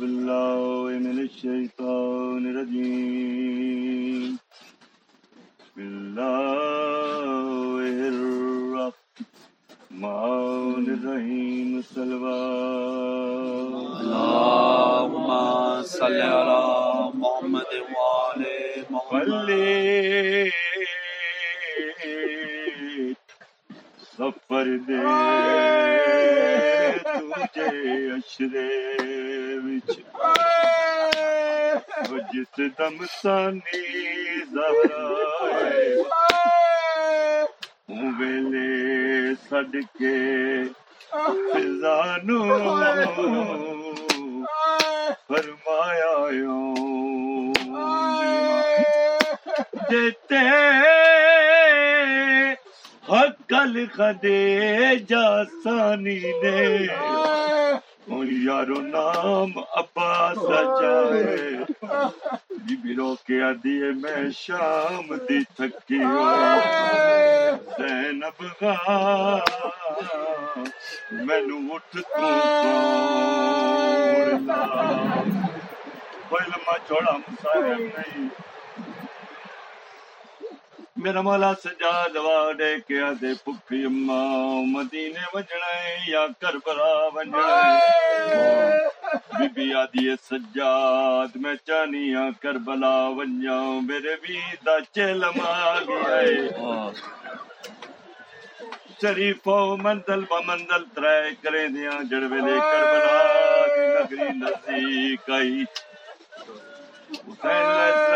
بالله من الشيطان الرجيم. بسم الله الرحمن الرحيم. صلوات اللهم صل على محمد وعلى محمد. سفر دے اشرے وچ وہ جس دم سانی زہرا ویلے سڈ کے فضانو فرمایا دیتے حقل خدے جاسانی نے یارو نام عباس جائے جی بھی روکے میں شام دی تھکی زینب غا مینو اٹھ تو توڑ لا چھوڑا مسائل نہیں میرا مولا سجاد واڈے کیا دے پکھی اماں مدینے وجنا ہے یا کربلا وجنا ہے بی بی آدھی سجاد میں چانی ہاں کربلا ونجا میرے بھی دا چلم آ گیا شریفو منزل ب منزل ترائے کرے دیاں جڑ ویلے کربلا دی نگری نزدیک آئی حسین علیہ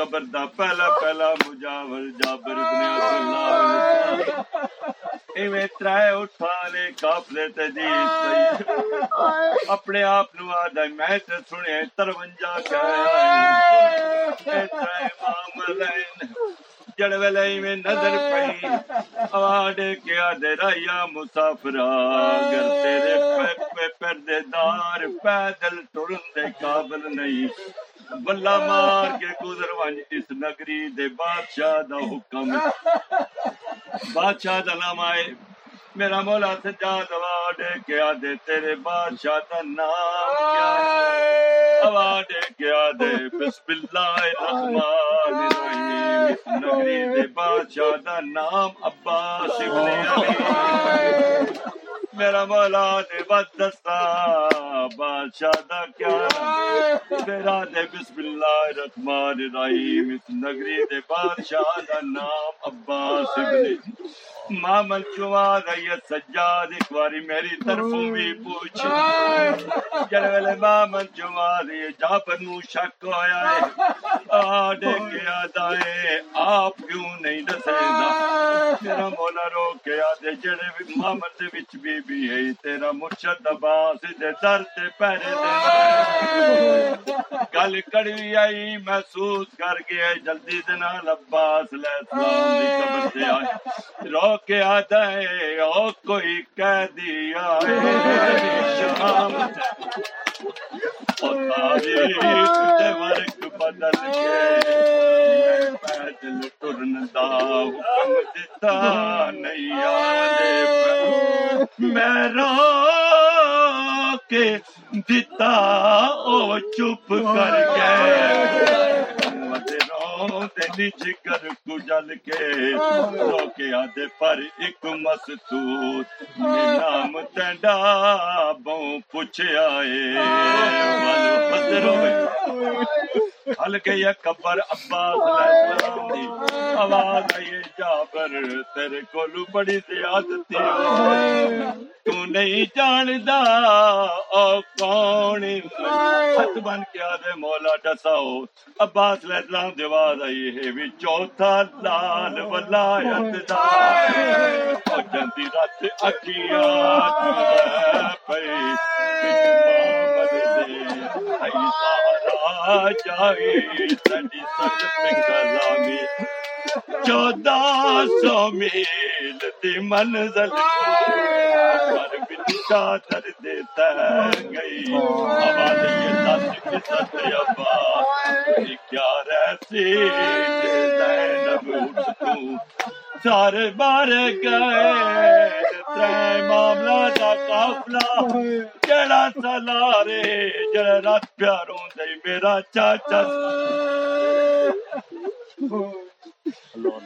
قبر دا پہلا پہلا مجاور جابر ابن عبداللہ ایویں ترائے اٹھا لے قافلے تے جی اپنے آپ نو آدا میں تے سنے ترونجا کہے اے ترائے معاملین جڑ ویلے ایویں نظر پئی۔ اواڈے کیا دے رایا مسافرا گر تیرے پے پے پردے دار پیدل ٹرن دے قابل نہیں۔ بلا مار کے گزر ونج اس نگری دے بادشاہ دا حکم۔ بادشاہ دا نام آئے۔ میرا مولا سجاد اواڈے کیا دے تیرے بادشاہ دا نام کیا ہے؟ اواڈے کیا دے بسم اللہ الرحمن الرحیم۔ اس نگری دے بادشاہ دا نام عباس ابن علی۔ میرا مولا دے بد دستا بادشاہ دا کیا تیرا دے بسم اللہ الرحمن الرحیم، اس نگری دے بادشاہ دا نام عباس ابن مامل چوا گئی سجاد ایک باری میری طرفوں بھی پوچھ۔ جڑ ویلے مامل چوا دی جا پر نو شک ہویا ہے۔ آڈے کے آدائے آپ کیوں نہیں دسے دا میرا مولا رو کے آدے جڑے بھی مامل دے وچ بی بی ہے تیرا مرشد عباس دے در تے پیرے دے گل کڑوی آئی محسوس کر کے جلدی دے نال عباس علیہ السلام دی قبر تے آئے۔ رو کے آتا ہے او کوئی قیدی آئے شام تاریخ بدل کے میں پیدل دا حکم دیتا نہیں میں رو کے دیتا او چپ کر گئے دے نیچ کر کجل کے رو کے آدھے پر ایک مستوت میں نام تینڈا بوں پوچھے آئے والو بدروں ہل گئی کبر عباس علیہ السلام دی۔ آواز آئی جابر تیرے کولو بڑی زیادتی تو نہیں جاندا او کون ہاتھ بن کے آدھے مولا ڈساؤ۔ عباس علیہ السلام دی آواز آئی ہے بھی چوتھا لال ولایت دا۔ او جندی رات اکھیاں پئی وچ محمد دے۔ ہئی سارا چودہ سو میل دی منزل کو پر بچا در دیتا گئی آواز یہ سچ کی سچ ابا کیا رہسی زینب اٹھ تو سارے بار گئے معاملہ دا قافلہ۔ جڑا سلارے جڑا رات پیاروں دے میرا چاچا۔ اللہ